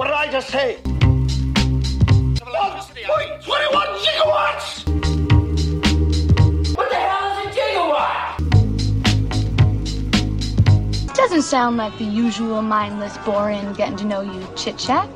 What did I just say? 1.21 gigawatts! What the hell is a gigawatt? Doesn't sound like the usual mindless, boring, getting to know you chit chat.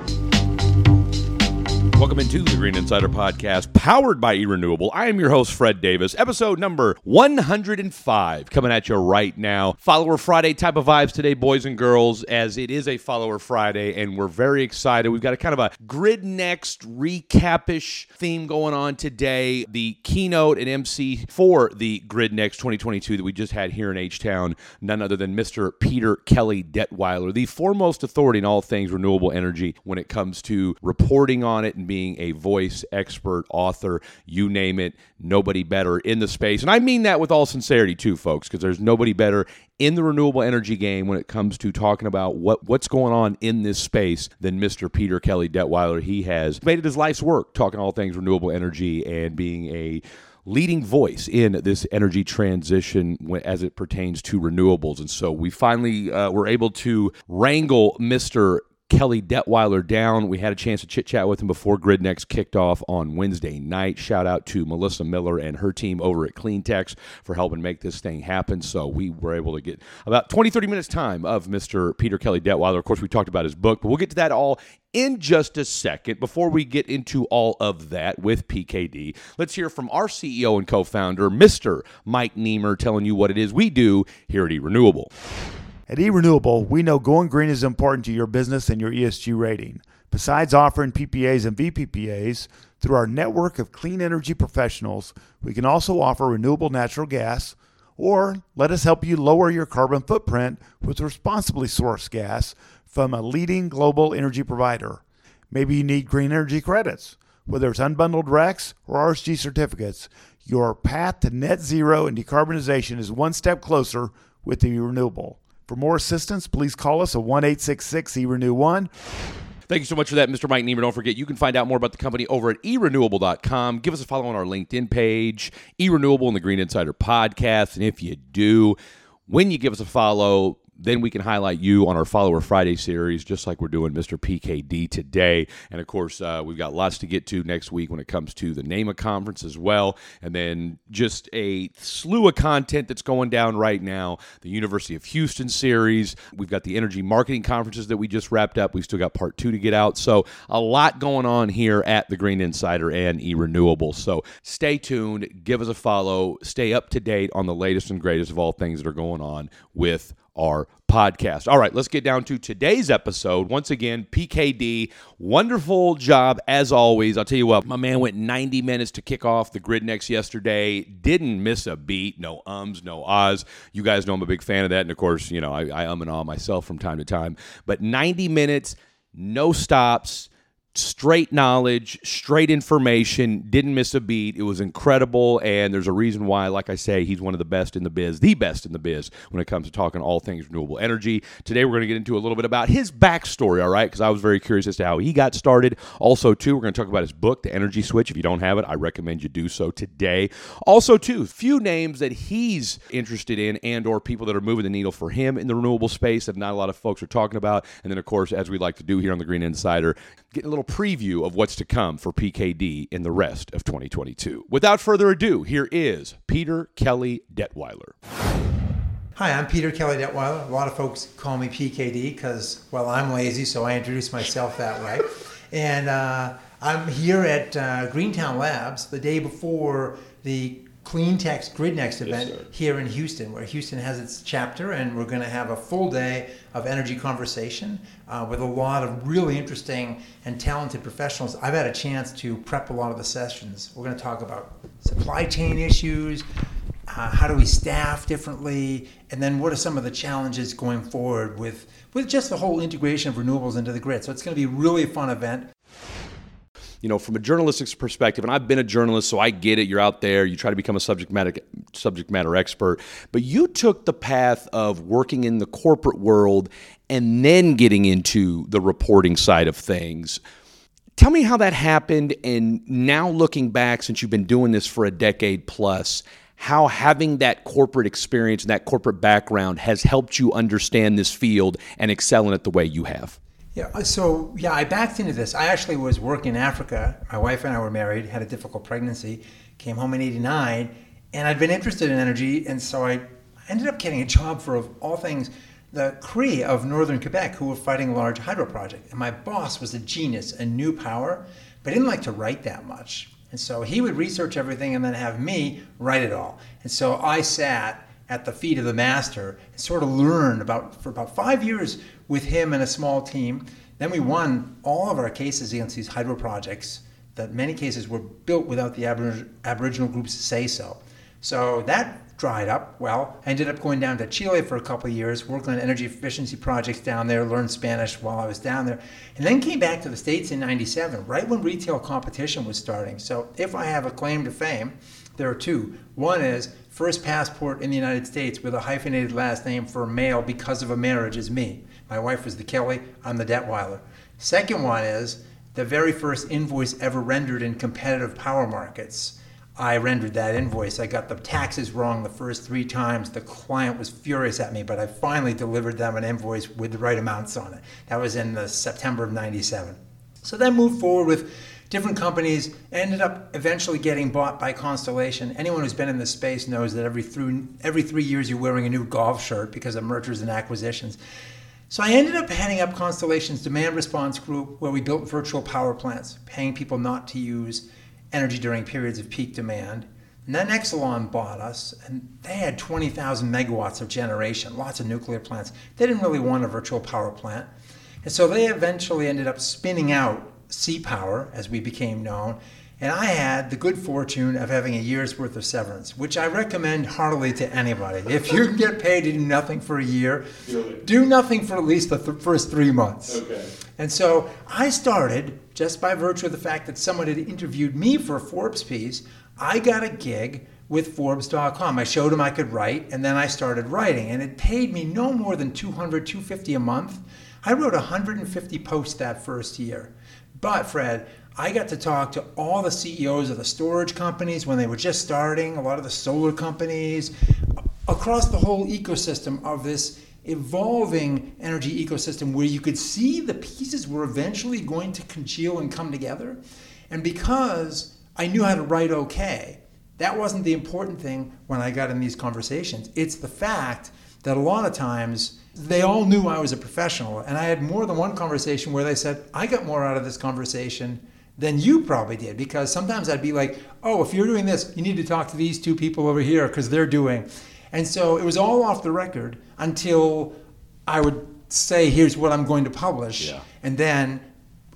Welcome into the Green Insider Podcast, powered by eRenewable. I am your host, Fred Davis, episode number 105, coming at you right now. Follower Friday type of vibes today, boys and girls, as it is a Follower Friday, and we're very excited. We've got a kind of a grid next recapish theme going on today. The keynote and MC for the Grid Next 2022 that we just had here in H Town, none other than Mr. Peter Kelly Detwiler, the foremost authority in all things renewable energy when it comes to reporting on it being a voice, expert, author, you name it, nobody better in the space. And I mean that with all sincerity too, folks, because there's nobody better in the renewable energy game when it comes to talking about what, what's going on in this space than Mr. Peter Kelly Detwiler. He has made it his life's work talking all things renewable energy and being a leading voice in this energy transition as it pertains to renewables. And so we finally uh, were able to wrangle Mr. Kelly Detwiler down. We had a chance to chit chat with him before Grid Next kicked off on Wednesday night. Shout out to Melissa Miller and her team over at CleanTX for helping make this thing happen. So we were able to get about 20, 30 minutes time of Mr. Peter Kelly Detwiler. Of course, we talked about his book, but we'll get to that all in just a second. Before we get into all of that with PKD, let's hear from our CEO and co founder, Mr. Mike Niemer, telling you what it is we do here at eRenewable. At eRenewable, we know going green is important to your business and your ESG rating. Besides offering PPAs and VPPAs, through our network of clean energy professionals, we can also offer renewable natural gas, or let us help you lower your carbon footprint with responsibly sourced gas from a leading global energy provider. Maybe you need green energy credits, whether it's unbundled RECs or RSG certificates. Your path to net zero and decarbonization is one step closer with the renewable. For more assistance, please call us at 1 866 eRenew 1. Thank you so much for that, Mr. Mike Niemer. Don't forget, you can find out more about the company over at erenewable.com. Give us a follow on our LinkedIn page, eRenewable and the Green Insider podcast. And if you do, when you give us a follow, then we can highlight you on our Follower Friday series, just like we're doing Mr. PKD today. And of course, uh, we've got lots to get to next week when it comes to the NAMA conference as well. And then just a slew of content that's going down right now the University of Houston series. We've got the energy marketing conferences that we just wrapped up. We've still got part two to get out. So, a lot going on here at the Green Insider and e Renewable. So, stay tuned, give us a follow, stay up to date on the latest and greatest of all things that are going on with our podcast. All right, let's get down to today's episode. Once again, PKD, wonderful job as always. I'll tell you what, my man went 90 minutes to kick off the Grid Next yesterday. Didn't miss a beat, no ums, no ahs. You guys know I'm a big fan of that. And of course, you know, I, I um and ah myself from time to time. But 90 minutes, no stops straight knowledge, straight information, didn't miss a beat. It was incredible. And there's a reason why, like I say, he's one of the best in the biz, the best in the biz when it comes to talking all things renewable energy. Today, we're going to get into a little bit about his backstory, all right? Because I was very curious as to how he got started. Also, too, we're going to talk about his book, The Energy Switch. If you don't have it, I recommend you do so today. Also, too, few names that he's interested in and or people that are moving the needle for him in the renewable space that not a lot of folks are talking about. And then, of course, as we like to do here on the Green Insider, getting a little preview of what's to come for PKD in the rest of 2022. Without further ado, here is Peter Kelly Detwiler. Hi, I'm Peter Kelly Detwiler. A lot of folks call me PKD because, well, I'm lazy, so I introduce myself that way. And uh, I'm here at uh, Greentown Labs the day before the CleanTX Grid Next event sir. here in Houston, where Houston has its chapter, and we're going to have a full day of energy conversation uh, with a lot of really interesting and talented professionals. I've had a chance to prep a lot of the sessions. We're going to talk about supply chain issues, uh, how do we staff differently, and then what are some of the challenges going forward with with just the whole integration of renewables into the grid. So it's going to be really a fun event you know, from a journalistic perspective, and I've been a journalist, so I get it. You're out there, you try to become a subject matter subject matter expert, but you took the path of working in the corporate world and then getting into the reporting side of things. Tell me how that happened, and now looking back, since you've been doing this for a decade plus, how having that corporate experience and that corporate background has helped you understand this field and excel in it the way you have. Yeah, uh, so yeah, I backed into this. I actually was working in Africa. My wife and I were married, had a difficult pregnancy, came home in 89, and I'd been interested in energy, and so I ended up getting a job for, of all things, the Cree of northern Quebec, who were fighting a large hydro project. And my boss was a genius and knew power, but didn't like to write that much. And so he would research everything and then have me write it all. And so I sat at the feet of the master and sort of learned about for about five years with him and a small team. Then we won all of our cases against these hydro projects that many cases were built without the Aboriginal groups say so. So that dried up. Well, I ended up going down to Chile for a couple of years, working on energy efficiency projects down there, learned Spanish while I was down there, and then came back to the States in 97, right when retail competition was starting. So if I have a claim to fame, there are two. One is first passport in the United States with a hyphenated last name for a male because of a marriage is me. My wife was the Kelly, I'm the Detwiler. Second one is the very first invoice ever rendered in competitive power markets I rendered that invoice. I got the taxes wrong the first three times. The client was furious at me, but I finally delivered them an invoice with the right amounts on it. That was in the September of 97. So then moved forward with different companies, ended up eventually getting bought by Constellation. Anyone who's been in this space knows that every three, every three years you're wearing a new golf shirt because of mergers and acquisitions. So I ended up heading up Constellation's demand response group where we built virtual power plants, paying people not to use energy during periods of peak demand. And then Exelon bought us, and they had 20,000 megawatts of generation, lots of nuclear plants. They didn't really want a virtual power plant. And so they eventually ended up spinning out CPower, as we became known. And I had the good fortune of having a year's worth of severance, which I recommend heartily to anybody. If you can get paid to do nothing for a year, do nothing for at least the th- first three months. Okay. And so I started just by virtue of the fact that someone had interviewed me for a Forbes piece. I got a gig with Forbes.com. I showed them I could write, and then I started writing, and it paid me no more than 200, 250 a month. I wrote 150 posts that first year. But Fred, I got to talk to all the CEOs of the storage companies when they were just starting, a lot of the solar companies, across the whole ecosystem of this evolving energy ecosystem where you could see the pieces were eventually going to congeal and come together. And because I knew how to write okay, that wasn't the important thing when I got in these conversations. It's the fact that a lot of times they all knew I was a professional. And I had more than one conversation where they said, I got more out of this conversation than you probably did. Because sometimes I'd be like, oh, if you're doing this, you need to talk to these two people over here because they're doing. And so it was all off the record until I would say, here's what I'm going to publish. Yeah. And then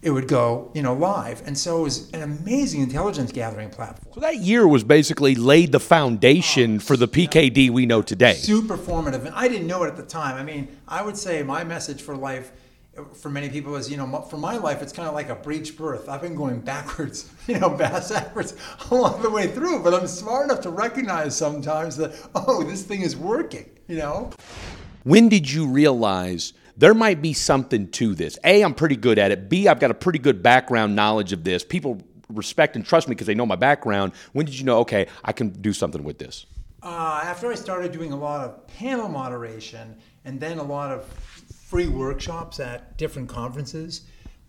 it would go, you know, live. And so it was an amazing intelligence gathering platform. So that year was basically laid the foundation oh, for the PKD we know today. Super formative. And I didn't know it at the time. I mean, I would say my message for life for many people is, you know, for my life, it's kind of like a breech birth. I've been going backwards, you know, backwards along the way through, but I'm smart enough to recognize sometimes that, oh, this thing is working, you know? When did you realize there might be something to this? A, I'm pretty good at it. B, I've got a pretty good background knowledge of this. People respect and trust me because they know my background. When did you know, okay, I can do something with this? Uh, after I started doing a lot of panel moderation and then a lot of free workshops at different conferences,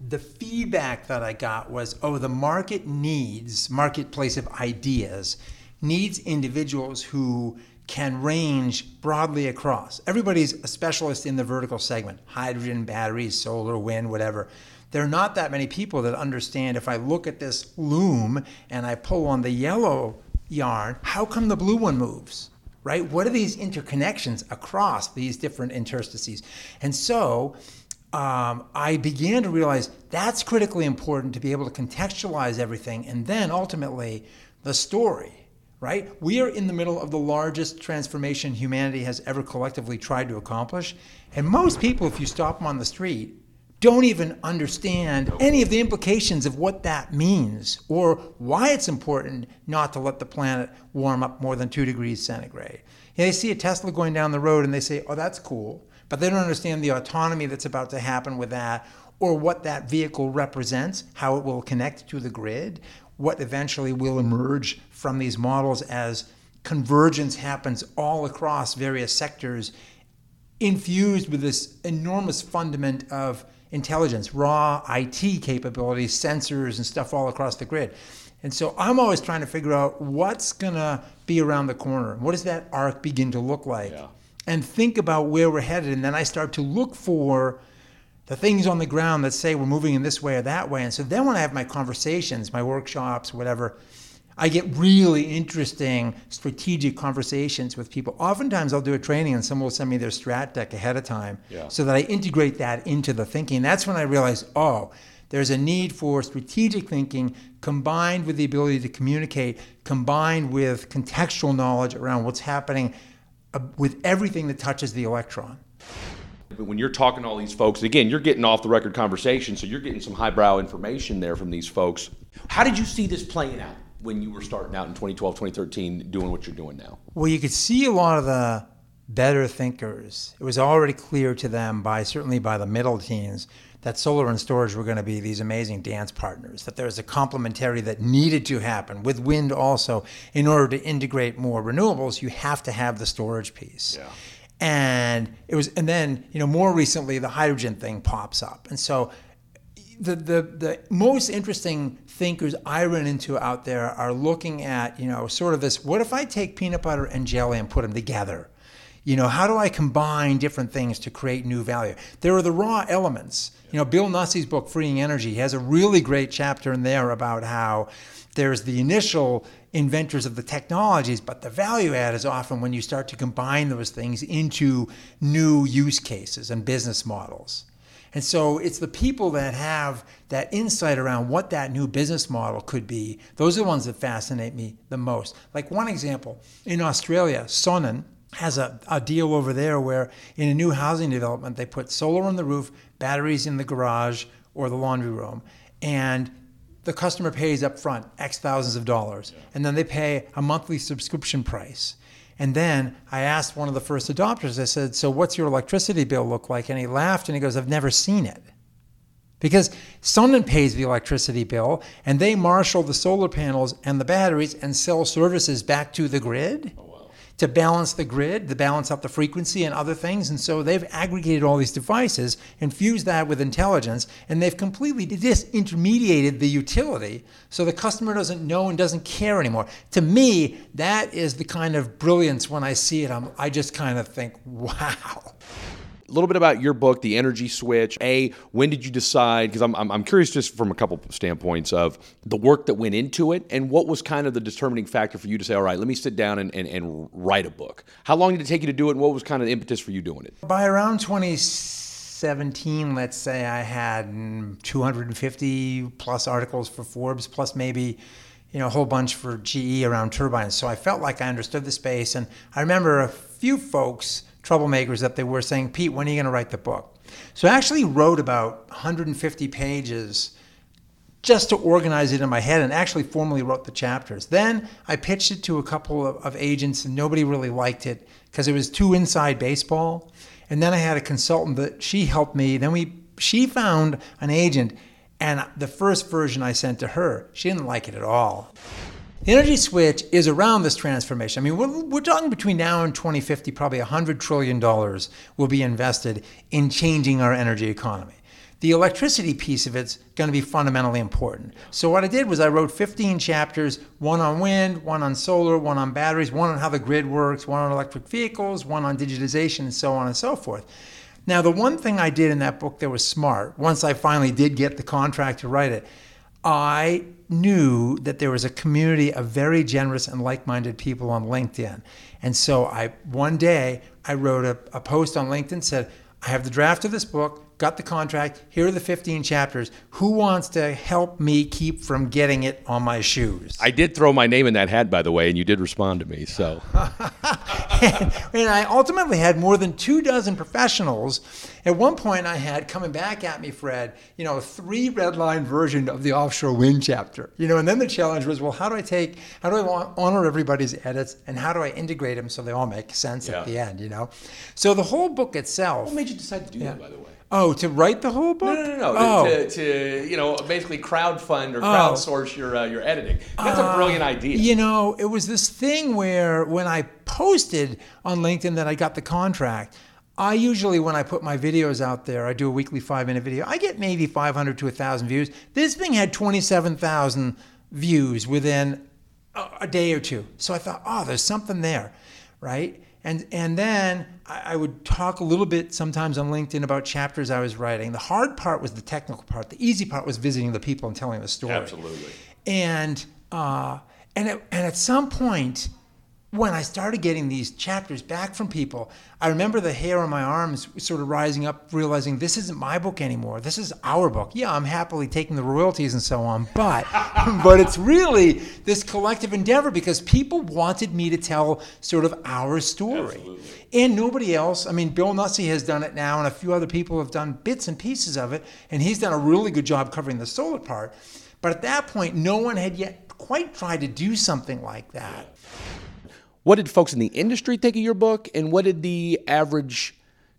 the feedback that I got was, oh, the market needs, marketplace of ideas, needs individuals who can range broadly across. Everybody's a specialist in the vertical segment hydrogen, batteries, solar, wind, whatever. There are not that many people that understand if I look at this loom and I pull on the yellow yarn, how come the blue one moves? Right? What are these interconnections across these different interstices? And so um, I began to realize that's critically important to be able to contextualize everything and then ultimately the story. Right? We are in the middle of the largest transformation humanity has ever collectively tried to accomplish. And most people, if you stop them on the street, don't even understand any of the implications of what that means or why it's important not to let the planet warm up more than two degrees centigrade. You know, they see a Tesla going down the road and they say, oh, that's cool. But they don't understand the autonomy that's about to happen with that or what that vehicle represents, how it will connect to the grid, what eventually will emerge from these models as convergence happens all across various sectors, infused with this enormous fundament of intelligence, raw IT capabilities, sensors, and stuff all across the grid. And so I'm always trying to figure out what's going to be around the corner. What does that arc begin to look like? Yeah. And think about where we're headed. And then I start to look for the things on the ground that say we're moving in this way or that way. And so then when I have my conversations, my workshops, whatever, I get really interesting strategic conversations with people. Oftentimes I'll do a training and someone will send me their strat deck ahead of time Yeah. so that I integrate that into the thinking. That's when I realize, oh, there's a need for strategic thinking combined with the ability to communicate, combined with contextual knowledge around what's happening uh, with everything that touches the electron. But when you're talking to all these folks, again, you're getting off the record conversation, so you're getting some highbrow information there from these folks. How did you see this playing out when you were starting out in 2012, 2013, doing what you're doing now? Well, you could see a lot of the better thinkers. It was already clear to them by certainly by the middle teens that solar and storage were going to be these amazing dance partners, that there was a complementarity that needed to happen with wind also. In order to integrate more renewables, you have to have the storage piece. Yeah. And it was and then, you know, more recently the hydrogen thing pops up. And so the, the, the most interesting thinkers I run into out there are looking at, you know, sort of this what if I take peanut butter and jelly and put them together? You know, how do I combine different things to create new value? There are the raw elements. You know, Bill Nussey's book, Freeing Energy, has a really great chapter in there about how there's the initial inventors of the technologies, but the value add is often when you start to combine those things into new use cases and business models. And so it's the people that have that insight around what that new business model could be. Those are the ones that fascinate me the most. Like one example in Australia, Sonnen has a, a deal over there where in a new housing development, they put solar on the roof, batteries in the garage or the laundry room. And the customer pays up front X thousands of dollars. And then they pay a monthly subscription price. And then I asked one of the first adopters, I said, So what's your electricity bill look like? And he laughed and he goes, I've never seen it. Because Sonnen pays the electricity bill and they marshal the solar panels and the batteries and sell services back to the grid oh, to balance the grid, to balance out the frequency and other things. And so they've aggregated all these devices, infused that with intelligence, and they've completely disintermediated the utility so the customer doesn't know and doesn't care anymore. To me, that is the kind of brilliance when I see it. I'm, I just kind of think, wow. A little bit about your book, The Energy Switch. A, when did you decide? Because I'm, I'm, I'm curious just from a couple standpoints of the work that went into it and what was kind of the determining factor for you to say, all right, let me sit down and, and, and write a book. How long did it take you to do it and what was kind of the impetus for you doing it? By around 2017, let's say I had mm, 250 plus articles for Forbes, plus maybe you know a whole bunch for GE around turbines. So I felt like I understood the space, and I remember a few folks, troublemakers, that they were saying, "Pete, when are you going to write the book?" So I actually wrote about 150 pages just to organize it in my head and actually formally wrote the chapters. Then I pitched it to a couple of, of agents and nobody really liked it because it was too inside baseball. And then I had a consultant that she helped me. Then we she found an agent and the first version I sent to her, she didn't like it at all. The energy switch is around this transformation. I mean, we're, we're talking between now and 2050, probably $100 trillion will be invested in changing our energy economy the electricity piece of it's going to be fundamentally important. So what I did was I wrote 15 chapters, one on wind, one on solar, one on batteries, one on how the grid works, one on electric vehicles, one on digitization, and so on and so forth. Now, the one thing I did in that book that was smart, once I finally did get the contract to write it, I knew that there was a community of very generous and like-minded people on LinkedIn. And so I one day I wrote a, a post on LinkedIn said, I have the draft of this book, got the contract, here are the 15 chapters. Who wants to help me keep from getting it on my shoes? I did throw my name in that hat, by the way, and you did respond to me. So and, and I ultimately had more than two dozen professionals. At one point, I had coming back at me, Fred, you know, a three red line version of the offshore wind chapter. You know, and then the challenge was, well, how do I take, how do I honor everybody's edits, and how do I integrate them so they all make sense Yeah. at the end? You know, so the whole book itself. what made you decide to do Yeah. that, by the way? Oh, to write the whole book? No, no, no, no. Oh. To, to you know, basically crowdfund or crowdsource your uh, your editing. That's a brilliant idea. You know, it was this thing where when I posted on LinkedIn that I got the contract, I usually, when I put my videos out there, I do a weekly five minute video, I get maybe 500 to 1,000 views. This thing had 27,000 views within a, a day or two. So I thought, oh, there's something there, right? And, and then I, would talk a little bit sometimes on LinkedIn about chapters I was writing. The hard part was the technical part. The easy part was visiting the people and telling the story. Absolutely. And uh, and at, and at some point, when I started getting these chapters back from people, I remember the hair on my arms sort of rising up, realizing this isn't my book anymore. This is our book. Yeah, I'm happily taking the royalties and so on, but but it's really this collective endeavor because people wanted me to tell sort of our story. Absolutely. And nobody else, I mean, Bill Nussey has done it now, and a few other people have done bits and pieces of it, and he's done a really good job covering the solar part. But at that point, no one had yet quite tried to do something like that. What did folks in the industry think of your book, and what did the average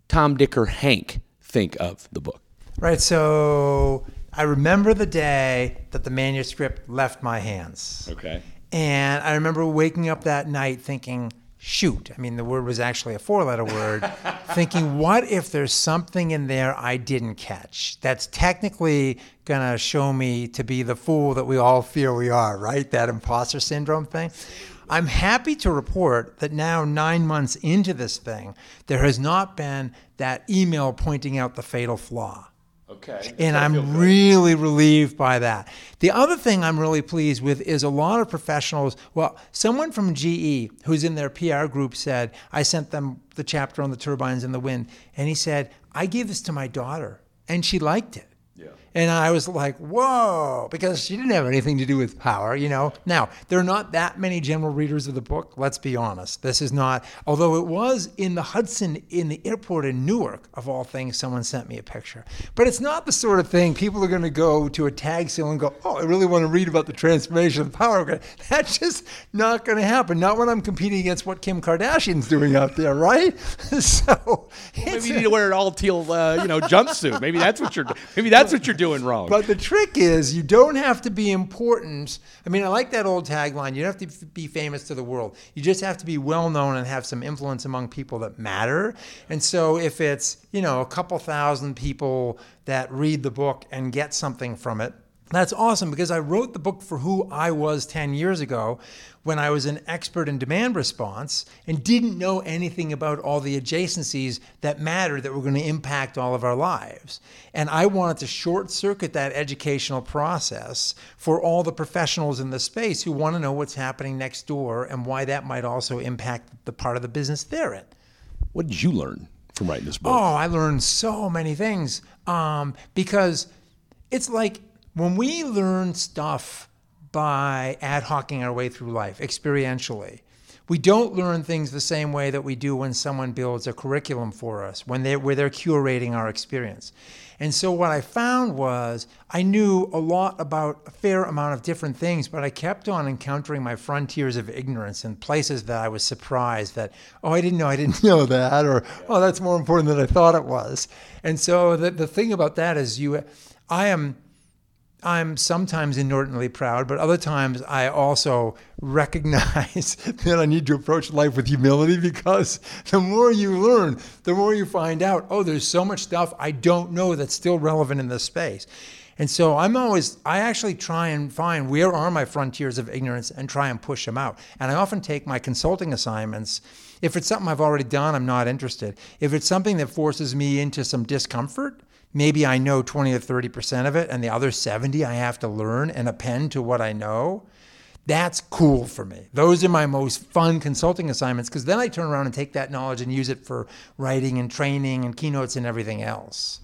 Tom, Dick, or Hank think of the book? Right. So I remember the day that the manuscript left my hands. Okay. And I remember waking up that night thinking, shoot. I mean, the word was actually a four letter word, thinking, what if there's something in there I didn't catch that's technically going to show me to be the fool that we all feel we are, right? That imposter syndrome thing. I'm happy to report that now, nine months into this thing, there has not been that email pointing out the fatal flaw. Okay. And I'm really relieved by that. The other thing I'm really pleased with is a lot of professionals. Well, someone from GE who's in their PR group said, I sent them the chapter on the turbines and the wind. And he said, I gave this to my daughter and she liked it. And I was like, whoa, because she didn't have anything to do with power, you know. Now, there are not that many general readers of the book, let's be honest. This is not, although it was in the Hudson, in the airport in Newark, of all things, someone sent me a picture. But it's not the sort of thing people are going to go to a tag sale and go, oh, I really want to read about the transformation of power. That's just not going to happen. Not when I'm competing against what Kim Kardashian's doing out there, right? so, Maybe you need to wear an all teal, uh, you know, jumpsuit. Maybe that's what you're. Maybe that's what you're doing wrong. But the trick is, you don't have to be important. I mean, I like that old tagline. You don't have to be famous to the world. You just have to be well known and have some influence among people that matter. And so, if it's you know a couple thousand people that read the book and get something from it, that's awesome because I wrote the book for who I was 10 years ago when I was an expert in demand response and didn't know anything about all the adjacencies that matter that were going to impact all of our lives. And I wanted to short circuit that educational process for all the professionals in the space who want to know what's happening next door and why that might also impact the part of the business they're in. what did you learn from writing this book? Oh, I learned so many things um, because it's like when we learn stuff by ad hocing our way through life experientially. We don't learn things the same way that we do when someone builds a curriculum for us, when they where they're curating our experience. And so what I found was I knew a lot about a fair amount of different things, but I kept on encountering my frontiers of ignorance in places that I was surprised that, oh, I didn't know I didn't know that, or oh, that's more important than I thought it was. And so the, the thing about that is you I am I'm sometimes inordinately proud, but other times I also recognize that I need to approach life with humility because the more you learn, the more you find out, oh, there's so much stuff I don't know that's still relevant in this space. And so I'm always, I actually try and find where are my frontiers of ignorance and try and push them out. And I often take my consulting assignments. If it's something I've already done, I'm not interested. If it's something that forces me into some discomfort, maybe I know 20 or 30% of it, and the other 70 I have to learn and append to what I know. That's cool for me. Those are my most fun consulting assignments because then I turn around and take that knowledge and use it for writing and training and keynotes and everything else.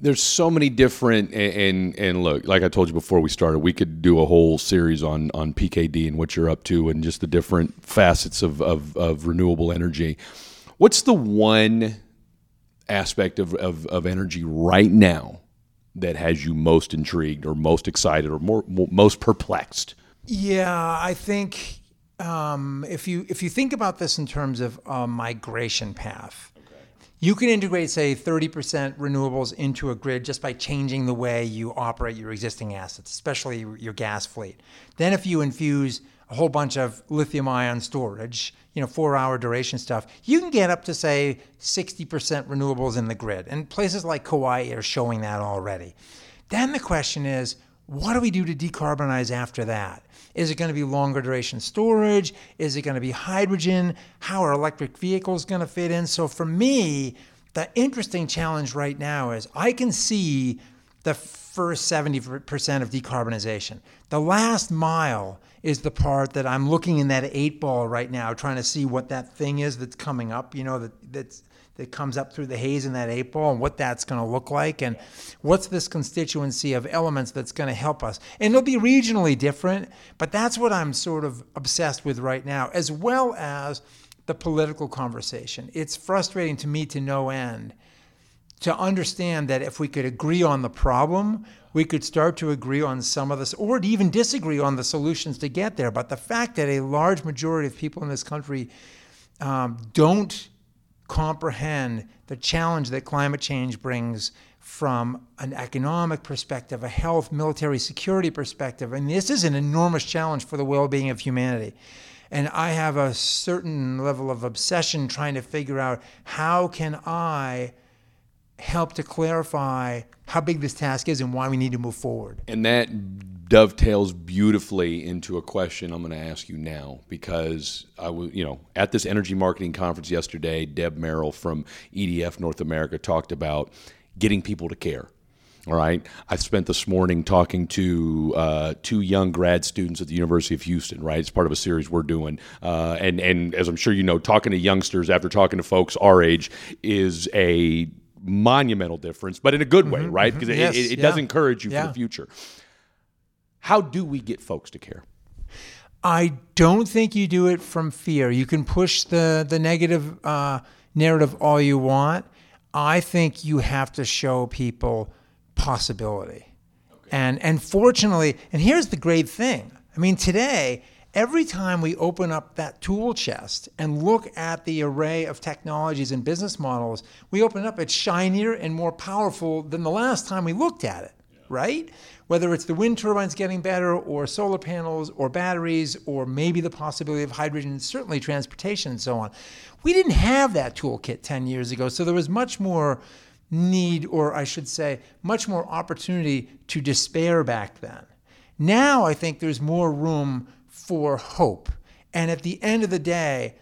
there's so many different and, and and look like i told you before we started we could do a whole series on on pkd and what you're up to and just the different facets of of, of renewable energy what's the one aspect of, of of energy right now that has you most intrigued or most excited or more most perplexed Yeah, I think um, if you if you think about this in terms of a migration path, You can integrate, say, 30% renewables into a grid just by changing the way you operate your existing assets, especially your gas fleet. Then, if you infuse a whole bunch of lithium ion storage, you know, four hour duration stuff, you can get up to, say, 60% renewables in the grid. And places like Kauai are showing that already. Then the question is, what do we do to decarbonize after that? Is it going to be longer duration storage? Is it going to be hydrogen? How are electric vehicles going to fit in? So for me, the interesting challenge right now is I can see the first 70% of decarbonization. The last mile is the part that I'm looking in that eight ball right now, trying to see what that thing is that's coming up, you know, that, that's that comes up through the haze in that eight ball and what that's going to look like and what's this constituency of elements that's going to help us. And it'll be regionally different, but that's what I'm sort of obsessed with right now, as well as the political conversation. It's frustrating to me to no end to understand that if we could agree on the problem, we could start to agree on some of this, or even disagree on the solutions to get there. But the fact that a large majority of people in this country um, don't comprehend the challenge that climate change brings from an economic perspective, a health, military security perspective. And this is an enormous challenge for the well being of humanity. And I have a certain level of obsession trying to figure out how can I help to clarify how big this task is and why we need to move forward. And that dovetails beautifully into a question I'm going to ask you now because I was, you know, at this energy marketing conference yesterday, Deb Merrill from EDF North America talked about getting people to care. All right. I spent this morning talking to uh, two young grad students at the University of Houston. Right, it's part of a series we're doing, uh, and and as I'm sure you know, talking to youngsters after talking to folks our age is a monumental difference, but in a good way, right? Because Yes, it, it, it yeah. does encourage you for the future. How do we get folks to care? I don't think you do it from fear. You can push the the negative uh, narrative all you want. I think you have to show people possibility. And and fortunately, and here's the great thing. I mean, today, every time we open up that tool chest and look at the array of technologies and business models, we open it up, it's shinier and more powerful than the last time we looked at it, right? Whether it's the wind turbines getting better, or solar panels, or batteries, or maybe the possibility of hydrogen, certainly transportation and so on. We didn't have that toolkit 10 years ago, so there was much more need, or I should say, much more opportunity to despair back then. Now I think there's more room for hope. And at the end of the day,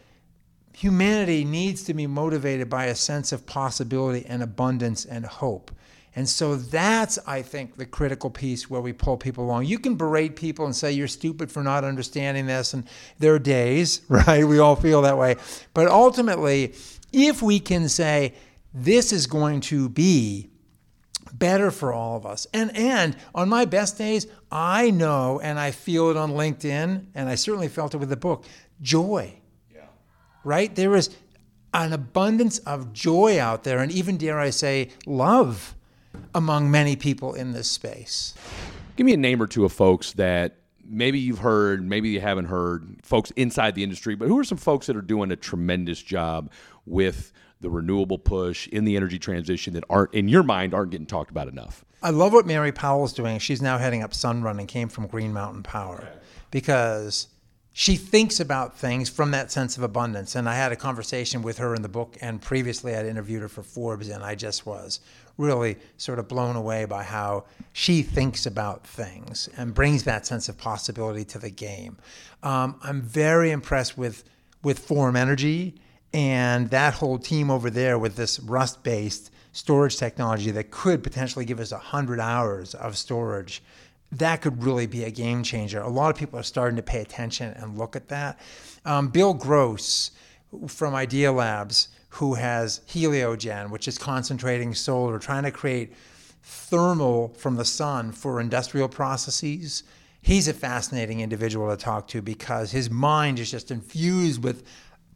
humanity needs to be motivated by a sense of possibility and abundance and hope. And so that's, I think, the critical piece where we pull people along. You can berate people and say you're stupid for not understanding this, and there are days, right? We all feel that way. But ultimately, if we can say, this is going to be better for all of us. And and on my best days, I know and I feel it on LinkedIn, and I certainly felt it with the book, joy. Yeah. Right? There is an abundance of joy out there, and even dare I say, love among many people in this space. Give me a name or two of folks that maybe you've heard, maybe you haven't heard, folks inside the industry, but who are some folks that are doing a tremendous job with the renewable push in the energy transition that aren't, in your mind, aren't getting talked about enough? I love what Mary Powell's doing. She's now heading up Sunrun and came from Green Mountain Power because she thinks about things from that sense of abundance. And I had a conversation with her in the book, and previously I'd interviewed her for Forbes, and I just was really sort of blown away by how she thinks about things and brings that sense of possibility to the game. Um, I'm very impressed with with Form Energy and that whole team over there with this Rust-based storage technology that could potentially give us 100 hours of storage that could really be a game changer. A lot of people are starting to pay attention and look at that. Um, Bill Gross from Idea Labs, who has Heliogen, which is concentrating solar, trying to create thermal from the sun for industrial processes. He's a fascinating individual to talk to because his mind is just infused with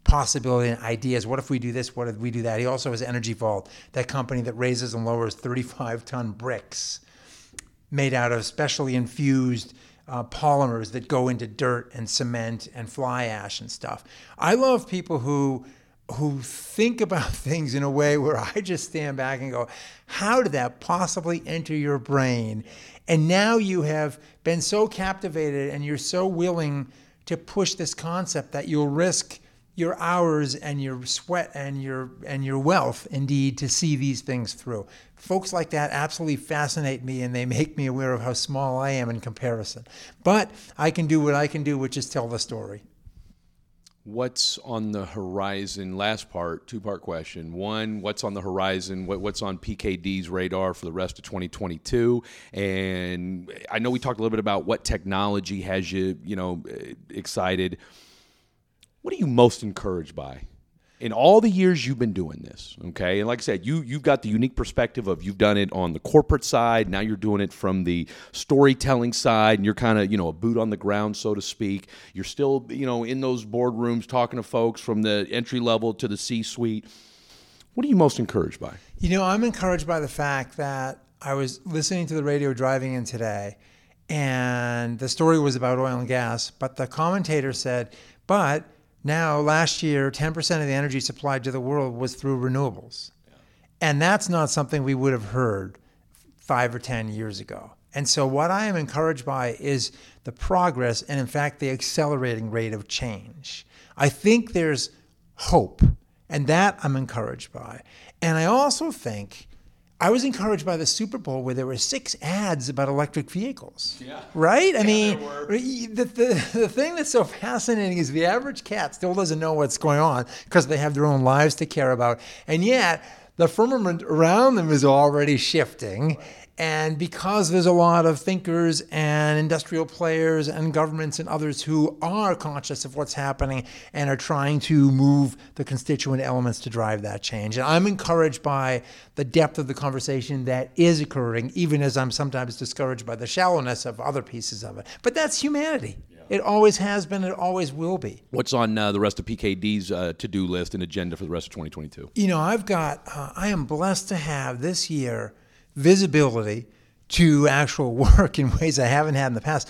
possibility and ideas. What if we do this? What if we do that? He also has Energy Vault, that company that raises and lowers 35 ton bricks made out of specially infused uh, polymers that go into dirt and cement and fly ash and stuff. I love people who who think about things in a way where I just stand back and go, how did that possibly enter your brain? And now you have been so captivated and you're so willing to push this concept that you'll risk your hours and your sweat and your and your wealth indeed to see these things through. Folks like that absolutely fascinate me and they make me aware of how small I am in comparison. But I can do what I can do, which is tell the story. What's on the horizon? Last part, two part question. One, what's on the horizon? What, what's on PKD's radar for the rest of 2022? And I know we talked a little bit about what technology has you, you know, excited. What are you most encouraged by in all the years you've been doing this? Okay, and like I said, you you've got the unique perspective of you've done it on the corporate side. Now you're doing it from the storytelling side, and you're kind of you know a boot on the ground, so to speak. You're still you know in those boardrooms talking to folks from the entry level to the C-suite. What are you most encouraged by? You know, I'm encouraged by the fact that I was listening to the radio driving in today, and the story was about oil and gas, but the commentator said, but now, last year, 10% of the energy supplied to the world was through renewables. Yeah. And that's not something we would have heard five or 10 years ago. And so, what I am encouraged by is the progress and, in fact, the accelerating rate of change. I think there's hope, and that I'm encouraged by. And I also think I was encouraged by the Super Bowl where there were six ads about electric vehicles. Yeah. Right? I Yeah, mean, the, the, the thing that's so fascinating is the average cat still doesn't know what's going on because they have their own lives to care about. And yet, the firmament around them is already shifting. And because there's a lot of thinkers and industrial players and governments and others who are conscious of what's happening and are trying to move the constituent elements to drive that change. And I'm encouraged by the depth of the conversation that is occurring, even as I'm sometimes discouraged by the shallowness of other pieces of it. But that's humanity. It always has been, it always will be. What's on uh, the rest of PKD's uh, to-do list and agenda for the rest of 2022? You know, I've got, uh, I am blessed to have this year visibility to actual work in ways I haven't had in the past.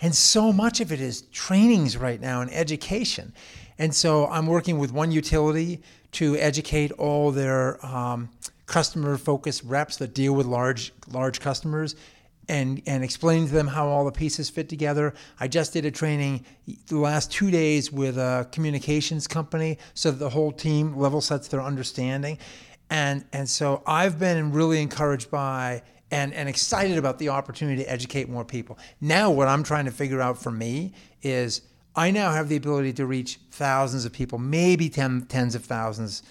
And so much of it is trainings right now and education. And so I'm working with one utility to educate all their um, customer focused reps that deal with large large customers and and explaining to them how all the pieces fit together. I just did a training the last two days with a communications company so that the whole team level sets their understanding. And and so I've been really encouraged by and, and excited about the opportunity to educate more people. Now what I'm trying to figure out for me is I now have the ability to reach thousands of people, maybe ten, tens of thousands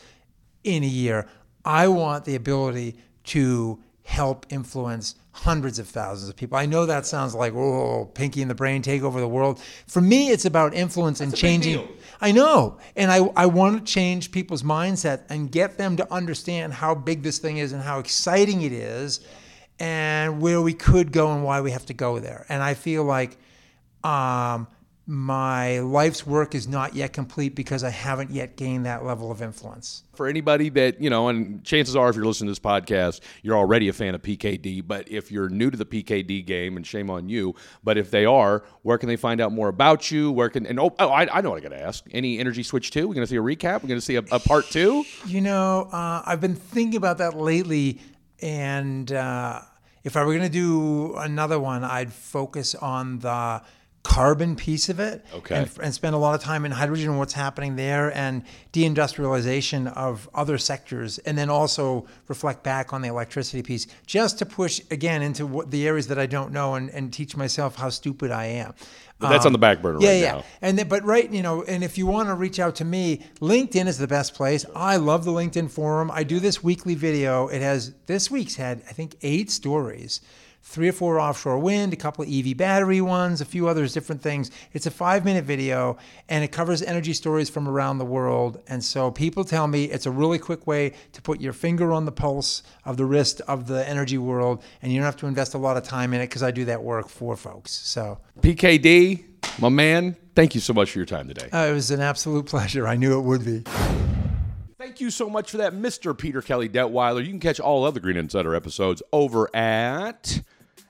in a year. I want the ability to help influence hundreds of thousands of people. I know that sounds like, oh, Pinky and the Brain take over the world. For me, it's about influence and changing. I know. And I, I want to change people's mindset and get them to understand how big this thing is and how exciting it is and where we could go and why we have to go there. And I feel like um, my life's work is not yet complete because I haven't yet gained that level of influence. For anybody that, you know, and chances are if you're listening to this podcast, you're already a fan of PKD. But if you're new to the PKD game, and shame on you, but if they are, where can they find out more about you? Where can, and oh, oh I, I know what I got to ask. Any Energy Switch 2? We're going to see a recap? We're going to see a, a part two? You know, uh, I've been thinking about that lately, and uh, if I were going to do another one, I'd focus on the carbon piece of it Okay. and, and spend a lot of time in hydrogen and what's happening there and deindustrialization of other sectors and then also reflect back on the electricity piece just to push again into what, the areas that I don't know and, and teach myself how stupid I am. But that's on the back burner Yeah, right yeah. now. And then, but right, you know, and if you want to reach out to me, LinkedIn is the best place. I love the LinkedIn forum. I do this weekly video. It has this week's had I think eight stories. Three or four offshore wind, a couple of EV battery ones, a few others, different things. It's a five minute video and it covers energy stories from around the world. And so people tell me it's a really quick way to put your finger on the pulse of the wrist of the energy world. And you don't have to invest a lot of time in it because I do that work for folks. So PKD, my man, thank you so much for your time today. uh, it was an absolute pleasure. I knew it would be. Thank you so much for that, Mr. Peter Kelly Detwiler. You can catch all other Green Insider episodes over at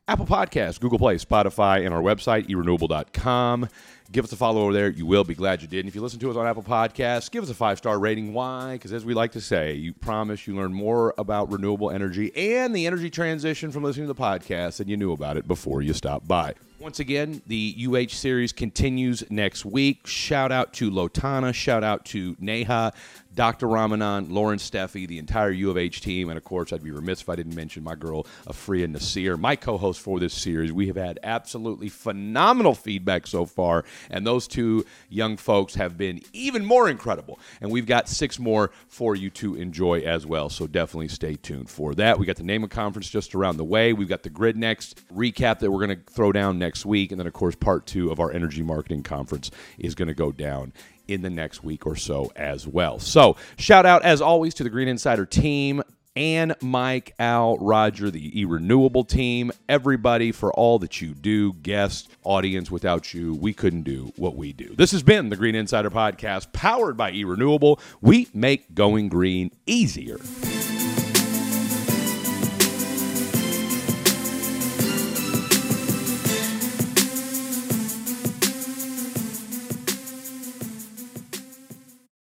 Apple Podcasts, Google Play, Spotify, and our website, erenewable.com. Give us a follow over there. You will be glad you did. And if you listen to us on Apple Podcasts, give us a five star rating. Why? Because as we like to say, you promise you learn more about renewable energy and the energy transition from listening to the podcast than you knew about it before you stopped by. Once again, the UH series continues next week. Shout out to Lotana. Shout out to Neha, Dr. Ramanan, Lauren Steffi, the entire U of H team. And of course, I'd be remiss if I didn't mention my girl, Afria Nasir, my co host for this series. We have had absolutely phenomenal feedback so far. And those two young folks have been even more incredible. And we've got six more for you to enjoy as well. So definitely stay tuned for that. We got the name of conference just around the way. We've got the grid next recap that we're going to throw down next week. And then, of course, part two of our energy marketing conference is going to go down in the next week or so as well. So, shout out as always to the Green Insider team. and Mike, Al, Roger, the e renewable team, everybody for all that you do, guest, audience. Without you, we couldn't do what we do. This has been the Green Insider Podcast, powered by e renewable. We make going green easier.